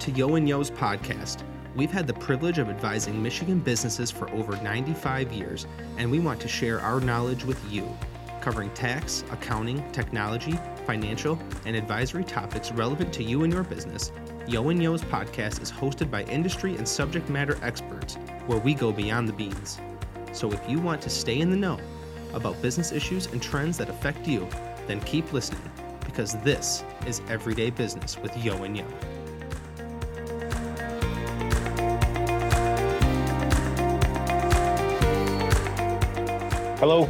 to Yeo and Yeo's podcast. We've had the privilege of advising Michigan businesses for over 95 years, and we want to share our knowledge with you, covering tax, accounting, technology, financial, and advisory topics relevant to you and your business. Yeo and Yeo's podcast is hosted by industry and subject matter experts, where we go beyond the beans. So if you want to stay in the know about business issues and trends that affect you, then keep listening because this is Everyday Business with Yeo and Yeo. Hello,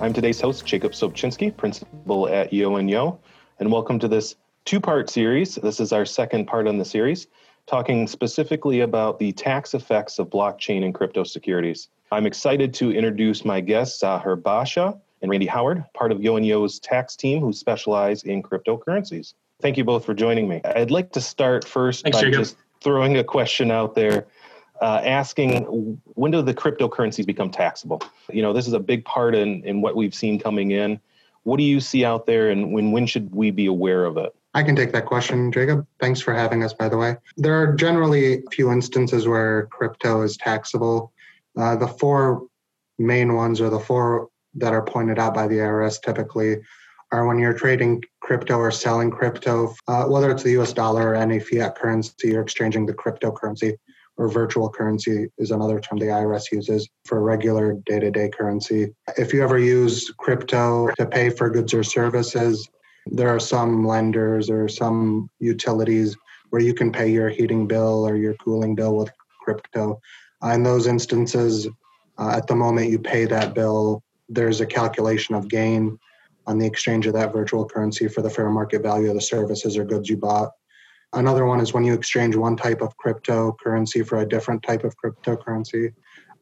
I'm today's host, Jacob Sobczynski, principal at Yeo and Yeo, and welcome to this two part series. This is our second part on the series, talking specifically about the tax effects of blockchain and crypto securities. I'm excited to introduce my guests, Zahir Basha and Randy Howard, part of Yeo and Yeo's tax team who specialize in cryptocurrencies. Thank you both for joining me. I'd like to start first Thanks, by Jacob. just throwing a question out there uh, asking when do the cryptocurrencies become taxable? You know, this is a big part in, in what we've seen coming in. What do you see out there, and when when should we be aware of it? I can take that question, Jacob. Thanks for having us, by the way. There are generally a few instances where crypto is taxable. Uh, the four main ones, or the four that are pointed out by the IRS typically, are when you're trading crypto or selling crypto, uh, whether it's the US dollar or any fiat currency, you're exchanging the cryptocurrency or virtual currency is another term the IRS uses for regular day to day currency. If you ever use crypto to pay for goods or services, there are some lenders or some utilities where you can pay your heating bill or your cooling bill with crypto. Uh, in those instances, uh, at the moment you pay that bill, there's a calculation of gain on the exchange of that virtual currency for the fair market value of the services or goods you bought. Another one is when you exchange one type of cryptocurrency for a different type of cryptocurrency.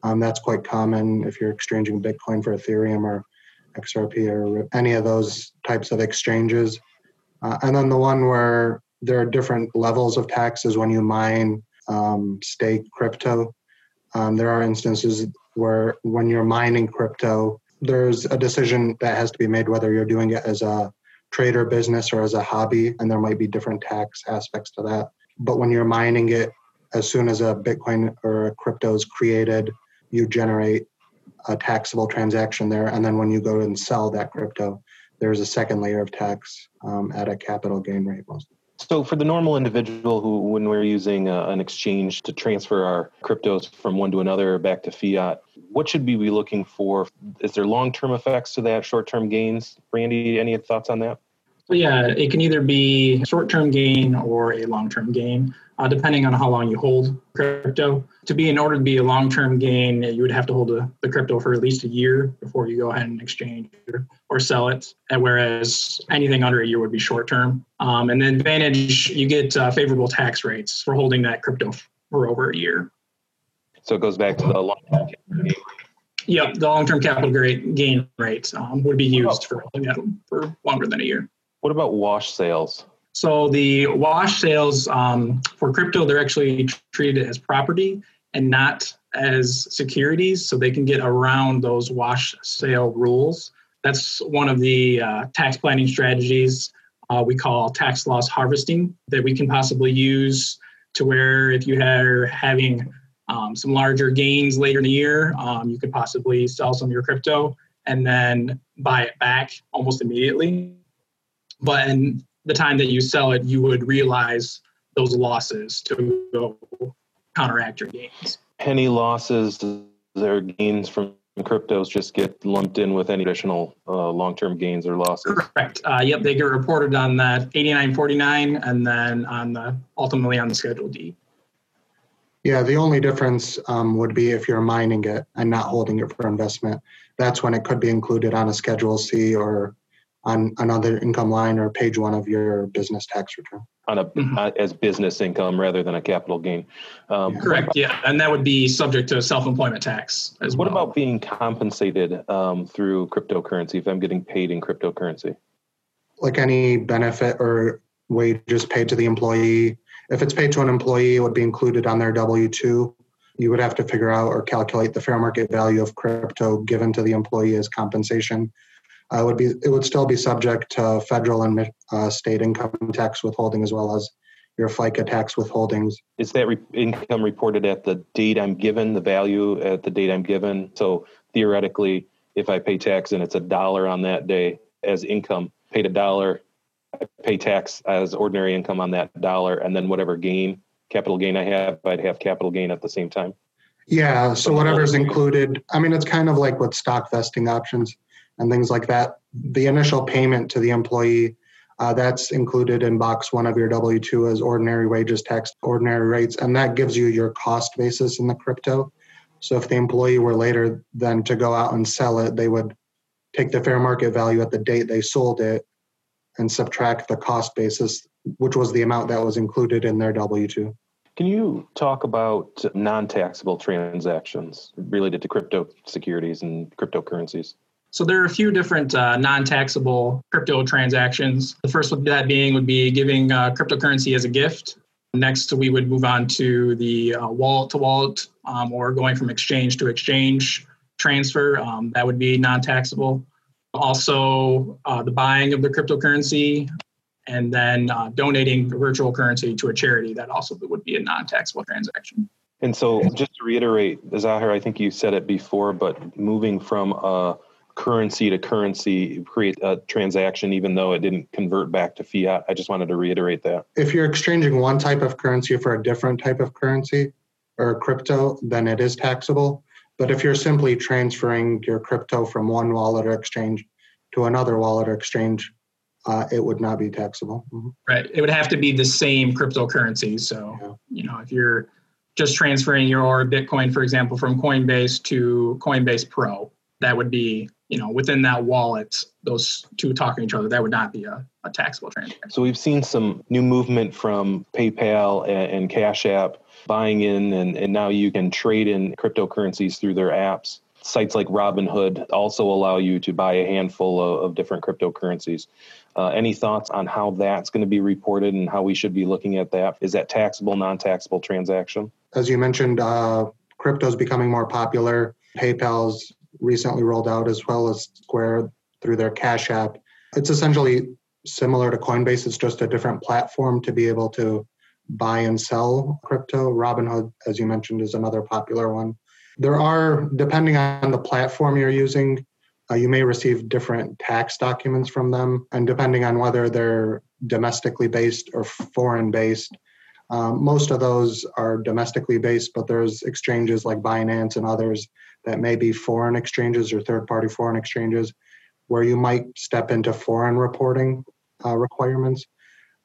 Um, that's quite common if you're exchanging Bitcoin for Ethereum or XRP or any of those types of exchanges. Uh, and then the one where there are different levels of taxes when you mine um, stake crypto. Um, there are instances where when you're mining crypto, there's a decision that has to be made whether you're doing it as a trader business or as a hobby, and there might be different tax aspects to that. But when you're mining it, as soon as a Bitcoin or a crypto is created, you generate a taxable transaction there. And then when you go and sell that crypto, there's a second layer of tax um, at a capital gain rate. Most. So, for the normal individual who, when we're using uh, an exchange to transfer our cryptos from one to another back to fiat, what should we be looking for? Is there long term effects to that, short term gains? Randy, any thoughts on that? Yeah, it can either be short-term gain or a long-term gain, uh, depending on how long you hold crypto. To be in order to be a long-term gain, you would have to hold a, the crypto for at least a year before you go ahead and exchange or, or sell it. And whereas anything under a year would be short-term. Um, and the advantage, you get uh, favorable tax rates for holding that crypto for over a year. So, it goes back to the long term gain. Yep, the long-term capital gain rate um, would be used for holding that for longer than a year. What about wash sales? So the wash sales um, for crypto, they're actually treated as property and not as securities, so they can get around those wash sale rules. That's one of the uh, tax planning strategies uh, we call tax loss harvesting that we can possibly use to where if you are having um, some larger gains later in the year, um, you could possibly sell some of your crypto and then buy it back almost immediately but in the time that you sell it, you would realize those losses to go counteract your gains. Penny losses or gains from cryptos just get lumped in with any additional uh, long term gains or losses? Correct. Uh, yep, they get reported on that 8949 and then on the ultimately on the Schedule D. Yeah, the only difference um, would be if you're mining it and not holding it for investment. That's when it could be included on a Schedule C or on another income line or page one of your business tax return. On a Mhm. uh, as business income rather than a capital gain. Um, Yeah. Correct. Yeah, and that would be subject to self-employment tax as What well. about being compensated um, through cryptocurrency if I'm getting paid in cryptocurrency? Like any benefit or wages paid to the employee, if it's paid to an employee, it would be included on their W 2. You would have to figure out or calculate the fair market value of crypto given to the employee as compensation. Uh, would be it would still be subject to federal and uh, state income tax withholding as well as your FICA tax withholdings. Is that re- income reported at the date I'm given, the value at the date I'm given? So theoretically, if I pay tax and it's a dollar on that day as income, paid a dollar, I pay tax as ordinary income on that dollar, and then whatever gain, capital gain I have, I'd have capital gain at the same time. Yeah, so whatever's included, I mean, it's kind of like with stock vesting options and things like that. The initial payment to the employee, uh, that's included in box one of your W 2 as ordinary wages tax, ordinary rates, and that gives you your cost basis in the crypto. So if the employee were later then to go out and sell it, they would take the fair market value at the date they sold it and subtract the cost basis, which was the amount that was included in their W 2. Can you talk about non taxable transactions related to crypto securities and cryptocurrencies? So there are a few different uh, non-taxable crypto transactions. The first with that being would be giving uh, cryptocurrency as a gift. Next, we would move on to the uh, wallet to wallet um, or going from exchange to exchange transfer. Um, that would be non-taxable. Also, uh, the buying of the cryptocurrency and then uh, donating virtual currency to a charity. That also would be a non-taxable transaction. And so, just to reiterate, Zahir, I think you said it before, but moving from a currency to currency create a transaction, even though it didn't convert back to fiat. I just wanted to reiterate that. If you're exchanging one type of currency for a different type of currency or crypto, then it is taxable. But if you're simply transferring your crypto from one wallet or exchange to another wallet or exchange, uh, it would not be taxable. Mm-hmm. Right. It would have to be the same cryptocurrency. So, yeah. you know, if you're just transferring your Bitcoin, for example, from Coinbase to Coinbase Pro, that would be, you know, within that wallet, those two talking to each other, that would not be a, a taxable transaction. So we've seen some new movement from PayPal and, and Cash App buying in, and, and now you can trade in cryptocurrencies through their apps. Sites like Robinhood also allow you to buy a handful of, of different cryptocurrencies. Uh, any thoughts on how that's going to be reported and how we should be looking at that? Is that taxable, non taxable transaction? As you mentioned, uh, crypto is becoming more popular. PayPal's recently rolled out as well as Square through their Cash App. It's essentially similar to Coinbase, it's just a different platform to be able to buy and sell crypto. Robinhood, as you mentioned, is another popular one. There are, depending on the platform you're using, uh, you may receive different tax documents from them. And depending on whether they're domestically based or foreign based, um, most of those are domestically based, but there's exchanges like Binance and others that may be foreign exchanges or third party foreign exchanges where you might step into foreign reporting uh, requirements.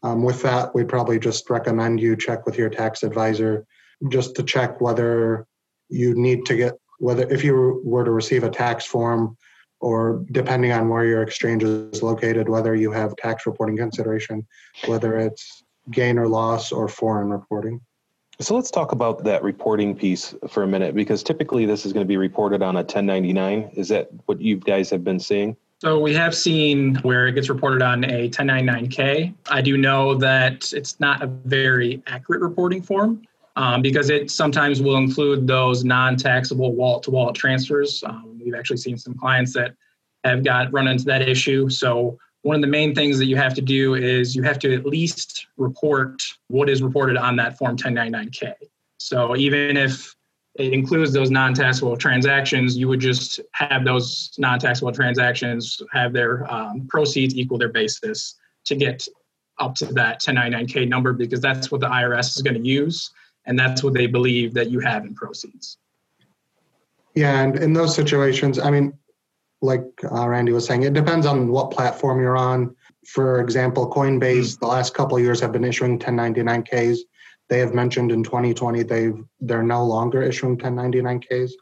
Um, with that, we probably just recommend you check with your tax advisor just to check whether you need to get whether if you were to receive a tax form or depending on where your exchange is located, whether you have tax reporting consideration, whether it's gain or loss or foreign reporting. So let's talk about that reporting piece for a minute because typically this is going to be reported on a 1099. Is that what you guys have been seeing? So we have seen where it gets reported on a 1099K. I do know that it's not a very accurate reporting form um, because it sometimes will include those non-taxable wallet-to-wallet transfers. Um, we've actually seen some clients that have got run into that issue. So one of the main things that you have to do is you have to at least report what is reported on that form 1099K. So even if it includes those non-taxable transactions, you would just have those non-taxable transactions have their um, proceeds equal their basis to get up to that 1099K number because that's what the IRS is going to use and that's what they believe that you have in proceeds. Yeah, and in those situations, I mean, like uh, Randy was saying, it depends on what platform you're on. For example, Coinbase, the last couple years have been issuing 1099Ks. They have mentioned in 2020 they've they're no longer issuing 1099Ks.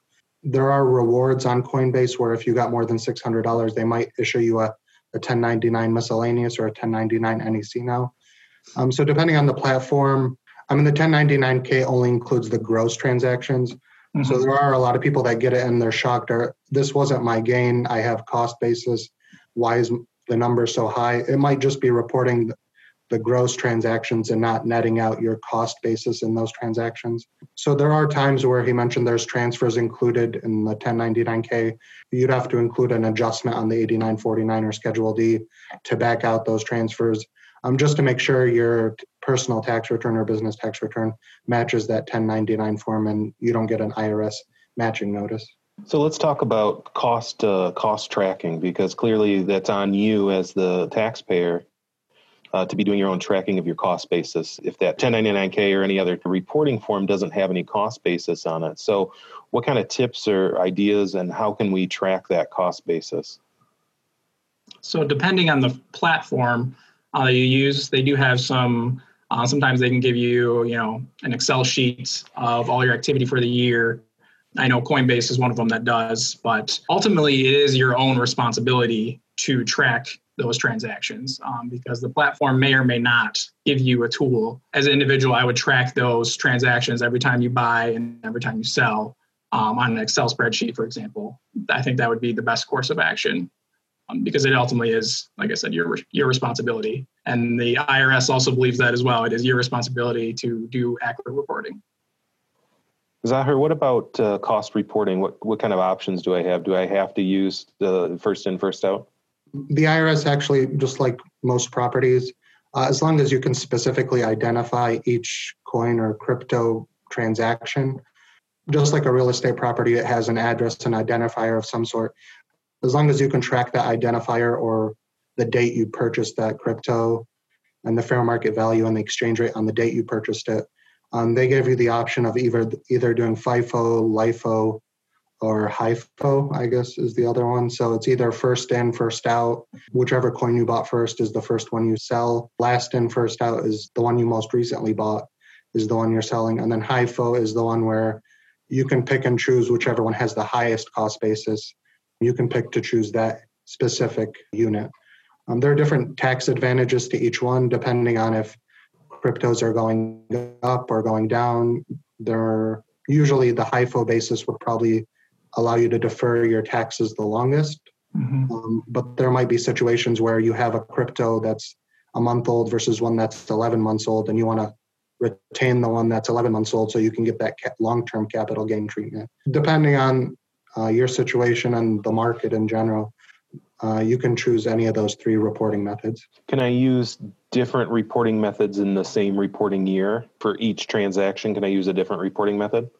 There are rewards on Coinbase where if you got more than $600, they might issue you a, a 1099 miscellaneous or a 1099 NEC now. Um, so depending on the platform, I mean the 1099K only includes the gross transactions. Mm-hmm. So there are a lot of people that get it and they're shocked. Or this wasn't my gain. I have cost basis. Why is the number so high? It might just be reporting the gross transactions and not netting out your cost basis in those transactions. So there are times where he mentioned there's transfers included in the 1099K. You'd have to include an adjustment on the 8949 or Schedule D to back out those transfers, um, just to make sure your personal tax return or business tax return matches that 1099 form and you don't get an IRS matching notice. So let's talk about cost uh, cost tracking because clearly that's on you as the taxpayer uh, to be doing your own tracking of your cost basis. If that 1099K or any other reporting form doesn't have any cost basis on it, so what kind of tips or ideas and how can we track that cost basis? So depending on the platform uh, you use, they do have some. Uh, sometimes they can give you, you know, an Excel sheet of all your activity for the year I know Coinbase is one of them that does, but ultimately it is your own responsibility to track those transactions um, because the platform may or may not give you a tool. As an individual, I would track those transactions every time you buy and every time you sell um, on an Excel spreadsheet, for example. I think that would be the best course of action um, because it ultimately is, like I said, your your responsibility. And the IRS also believes that as well. It is your responsibility to do accurate reporting. Zahir, what about uh, cost reporting? What what kind of options do I have? Do I have to use the first in, first out? The IRS actually, just like most properties, uh, as long as you can specifically identify each coin or crypto transaction, just like a real estate property, it has an address and identifier of some sort. As long as you can track that identifier or the date you purchased that crypto and the fair market value and the exchange rate on the date you purchased it, um, they give you the option of either either doing FIFO, LIFO, or HIFO, I guess is the other one. So it's either first in, first out. Whichever coin you bought first is the first one you sell. Last in, first out is the one you most recently bought, is the one you're selling. And then HIFO is the one where you can pick and choose whichever one has the highest cost basis. You can pick to choose that specific unit. Um, there are different tax advantages to each one depending on if cryptos are going up or going down. They're usually the HIFO basis would probably allow you to defer your taxes the longest. Mm-hmm. Um, but there might be situations where you have a crypto that's a month old versus one that's 11 months old, and you want to retain the one that's 11 months old so you can get that long term capital gain treatment. Depending on uh, your situation and the market in general, uh, you can choose any of those three reporting methods. Can I use different reporting methods in the same reporting year for each transaction? Can I use a different reporting method?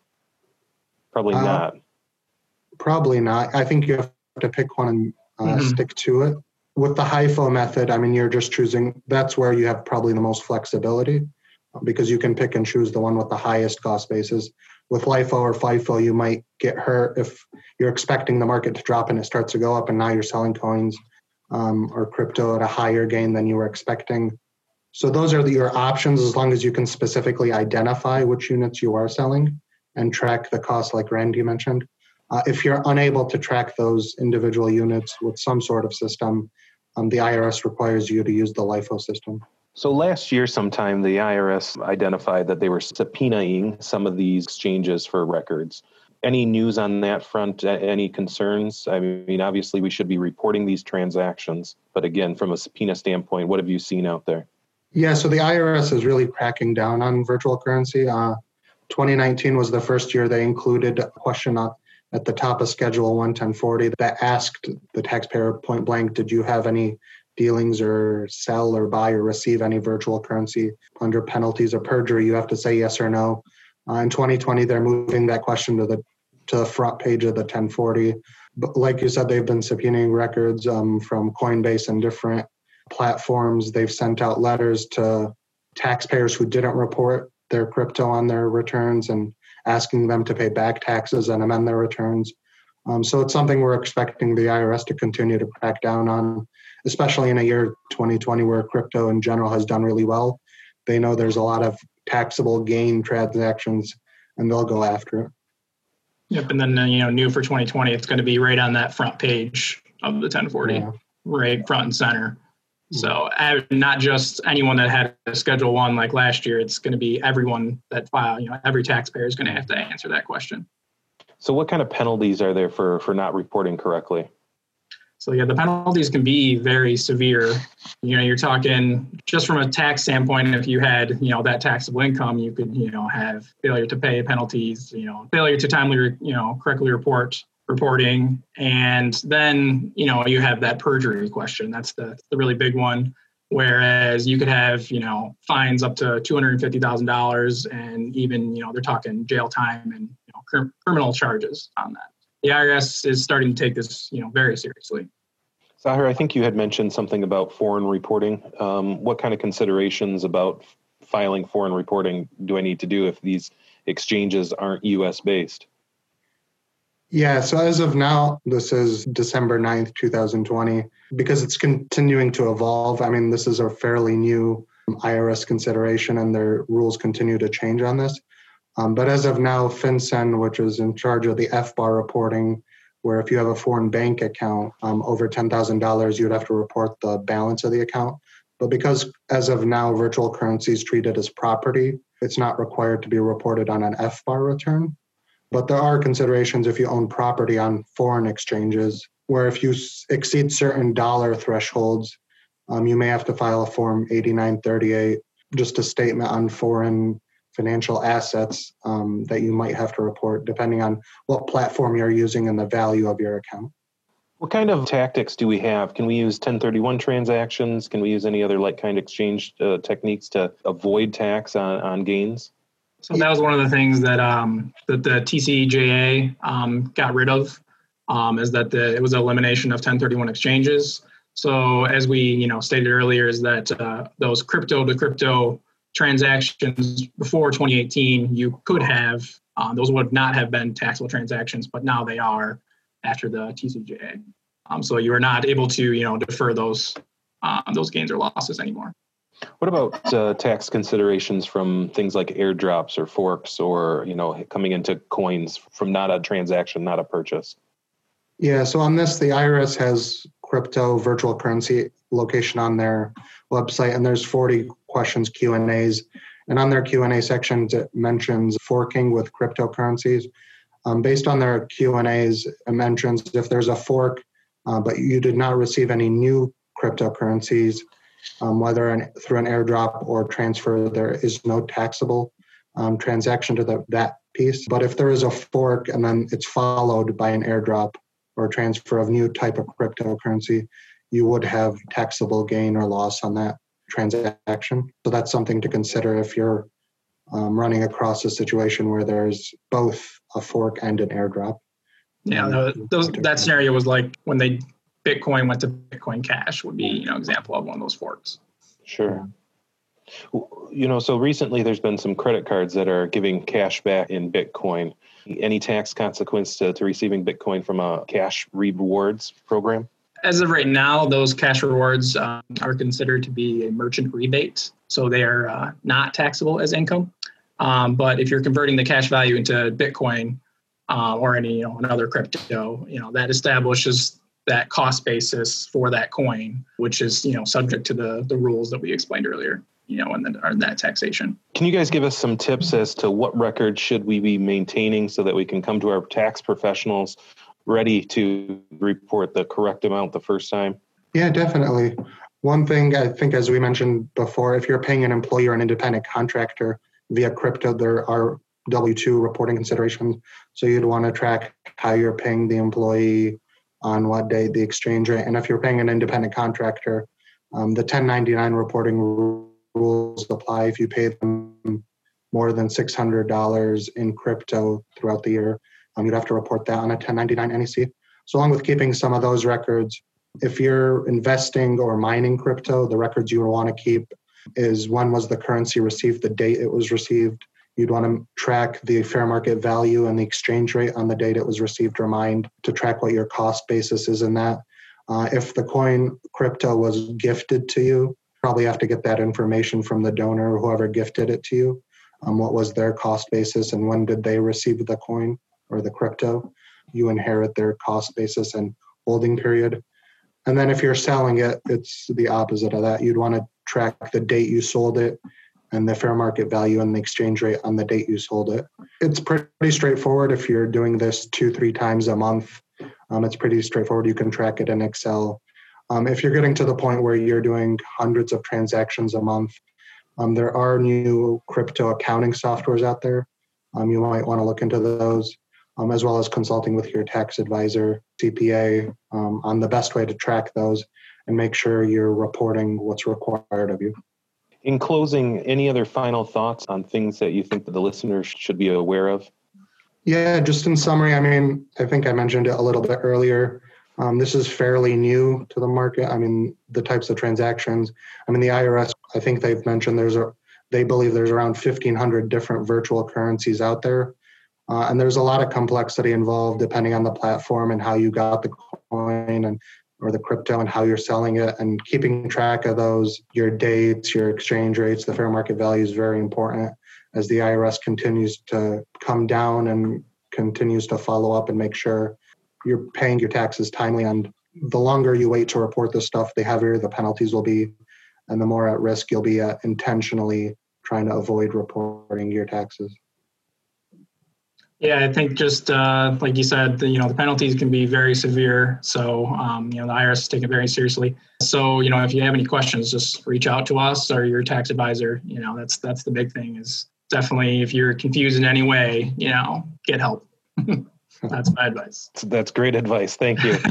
Probably uh, not. Probably not. I think you have to pick one and uh, mm-hmm. stick to it. With the HIFO method, I mean, you're just choosing, that's where you have probably the most flexibility because you can pick and choose the one with the highest cost basis with LIFO or FIFO, you might get hurt if you're expecting the market to drop and it starts to go up, and now you're selling coins um, or crypto at a higher gain than you were expecting. So those are the, your options as long as you can specifically identify which units you are selling and track the cost, like Randy mentioned. Uh, if you're unable to track those individual units with some sort of system, um, the IRS requires you to use the LIFO system. So last year, sometime, the IRS identified that they were subpoenaing some of these exchanges for records. Any news on that front? Any concerns? I mean, obviously, we should be reporting these transactions, but again, from a subpoena standpoint, what have you seen out there? Yeah, so the IRS is really cracking down on virtual currency. Uh, 2019 was the first year they included a question at the top of Schedule 11040 that asked the taxpayer point blank, did you have any dealings or sell or buy or receive any virtual currency under penalties of perjury, you have to say yes or no. Uh, in 2020, they're moving that question to the to the front page of the 1040. But like you said, they've been subpoenaing records um, from Coinbase and different platforms. They've sent out letters to taxpayers who didn't report their crypto on their returns and asking them to pay back taxes and amend their returns. Um, so it's something we're expecting the IRS to continue to crack down on especially in a year 2020 where crypto in general has done really well. They know there's a lot of taxable gain transactions and they'll go after it. Yep, and then uh, you know, new for 2020, it's going to be right on that front page of the 1040, yeah. right front and center. Hmm. So not just anyone that had a Schedule One like last year. It's going to be everyone that file. You know, every taxpayer is going to have to answer that question. So, what kind of penalties are there for for not reporting correctly? So yeah, the penalties can be very severe. You know, you're talking just from a tax standpoint. If you had, you know, that taxable income, you could, you know, have failure to pay penalties. You know, failure to timely, you know, correctly report reporting, and then you know you have that perjury question. That's the the really big one. Whereas you could have, you know, fines up to two hundred and fifty thousand dollars, and even, you know, they're talking jail time and know, cr- criminal charges on that. The IRS is starting to take this, you know, very seriously. Zahir, I think you had mentioned something about foreign reporting. Um, what kind of considerations about filing foreign reporting do I need to do if these exchanges aren't U.S. based? Yeah, so as of now, this is December 9th, 2020. Because it's continuing to evolve, I mean, this is a fairly new IRS consideration and their rules continue to change on this. Um, but as of now, FinCEN, which is in charge of the FBAR reporting, where if you have a foreign bank account um, over $10,000, you'd have to report the balance of the account. But because as of now, virtual currency is treated as property, it's not required to be reported on an FBAR return. But there are considerations if you own property on foreign exchanges, where if you exceed certain dollar thresholds, um, you may have to file a Form 8938, just a statement on foreign financial assets um, that you might have to report, depending on what platform you're using and the value of your account. What kind of tactics do we have? Can we use 1031 transactions? Can we use any other like kind exchange uh, techniques to avoid tax on, on gains? So that was one of the things that um, that the TCJA um, got rid of, um, is that the, it was elimination of 1031 exchanges. So as we you know stated earlier, is that uh, those crypto to crypto transactions before 2018, you could have um, those would not have been taxable transactions, but now they are after the TCJA. Um, so you are not able to you know defer those uh, those gains or losses anymore. What about uh, tax considerations from things like airdrops or forks or, you know, coming into coins from not a transaction, not a purchase? Yeah, so on this, the IRS has crypto virtual currency location on their website, and there's 40 questions Q and A's. And on their Q and A sections, it mentions forking with cryptocurrencies. Um, based on their Q and A's, it mentions if there's a fork, uh, but you did not receive any new cryptocurrencies, um, whether an, through an airdrop or transfer, there is no taxable um, transaction to the, that piece. But if there is a fork and then it's followed by an airdrop or transfer of new type of cryptocurrency, you would have taxable gain or loss on that transaction. So that's something to consider if you're um, running across a situation where there's both a fork and an airdrop. Yeah, um, those, that scenario was like when they Bitcoin went to Bitcoin Cash would be you know example of one of those forks. Sure. You know, so recently there's been some credit cards that are giving cash back in Bitcoin. Any tax consequence to, to receiving Bitcoin from a cash rewards program? As of right now, those cash rewards um, are considered to be a merchant rebate, so they are uh, not taxable as income. Um, but if you're converting the cash value into Bitcoin uh, or any you know another crypto, you know that establishes that cost basis for that coin, which is you know subject to the the rules that we explained earlier. You know, and then that taxation. Can you guys give us some tips as to what records should we be maintaining so that we can come to our tax professionals ready to report the correct amount the first time? Yeah, definitely. One thing I think, as we mentioned before, if you're paying an employee or an independent contractor via crypto, there are W 2 reporting considerations. So you'd want to track how you're paying the employee, on what date the exchange rate. And if you're paying an independent contractor, um, the 1099 reporting rules apply if you pay them more than $600 in crypto throughout the year. Um, you'd have to report that on a 1099 NEC. So, along with keeping some of those records, if you're investing or mining crypto, the records you want to keep is when was the currency received, the date it was received, You'd want to track the fair market value and the exchange rate on the date it was received or mined to track what your cost basis is in that. Uh, if the coin crypto was gifted to you, probably have to get that information from the donor or whoever gifted it to you. Um, what was their cost basis and when did they receive the coin or the crypto? You inherit their cost basis and holding period. And then if you're selling it, it's the opposite of that. You'd want to track the date you sold it and the fair market value and the exchange rate on the date you sold it. It's pretty straightforward if you're doing this two, three times a month. Um, it's pretty straightforward. You can track it in Excel. Um, if you're getting to the point where you're doing hundreds of transactions a month, um, there are new crypto accounting softwares out there. Um, you might want to look into those, um, as well as consulting with your tax advisor, CPA, um, on the best way to track those and make sure you're reporting what's required of you. In closing, any other final thoughts on things that you think that the listeners should be aware of? Yeah, just in summary, I mean, I think I mentioned it a little bit earlier. Um, this is fairly new to the market. I mean, the types of transactions. I mean, the IRS, I think they've mentioned there's a, they believe there's around 1,500 different virtual currencies out there. Uh, and there's a lot of complexity involved depending on the platform and how you got the coin and or the crypto and how you're selling it and keeping track of those your dates your exchange rates the fair market value is very important as the irs continues to come down and continues to follow up and make sure you're paying your taxes timely. And the longer you wait to report this stuff the heavier the penalties will be and the more at risk you'll be at intentionally trying to avoid reporting your taxes yeah, I think just uh, like you said, the, you know, the penalties can be very severe. So, um, you know, the IRS is taking it very seriously. So, you know, if you have any questions, just reach out to us or your tax advisor. You know, that's that's the big thing. Is definitely if you're confused in any way, you know, get help. that's my advice. That's great advice. Thank you,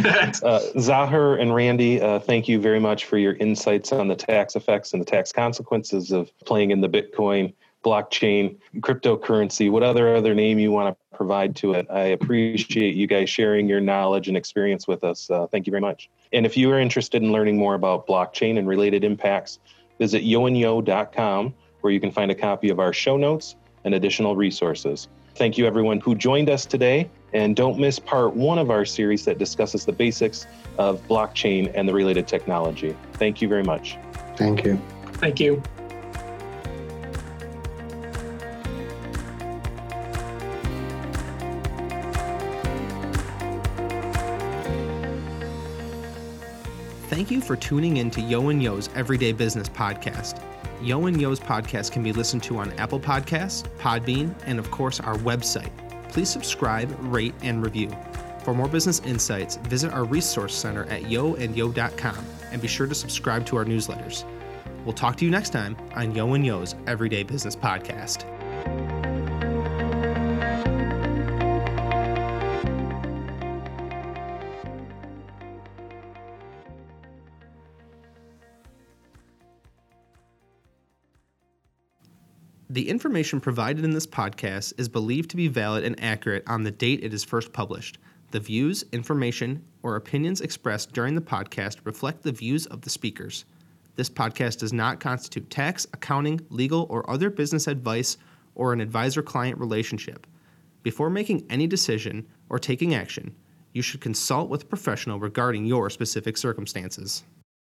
uh, Zahir and Randy. Uh, thank you very much for your insights on the tax effects and the tax consequences of playing in the Bitcoin blockchain, cryptocurrency, what other other name you want to provide to it. I appreciate you guys sharing your knowledge and experience with us. Uh, thank you very much. And if you are interested in learning more about blockchain and related impacts, visit yeoandyeo.com where you can find a copy of our show notes and additional resources. Thank you, everyone who joined us today. And don't miss part one of our series that discusses the basics of blockchain and the related technology. Thank you very much. Thank you. Thank you. You for tuning in to Yeo and Yeo's Everyday Business Podcast. Yeo and Yeo's podcast can be listened to on Apple Podcasts, Podbean, and of course our website. Please subscribe, rate, and review. For more business insights, visit our resource center at yeoandyeo.com and be sure to subscribe to our newsletters. We'll talk to you next time on Yeo and Yeo's Everyday Business Podcast. The information provided in this podcast is believed to be valid and accurate on the date it is first published. The views, information, or opinions expressed during the podcast reflect the views of the speakers. This podcast does not constitute tax, accounting, legal, or other business advice or an advisor client relationship. Before making any decision or taking action, you should consult with a professional regarding your specific circumstances.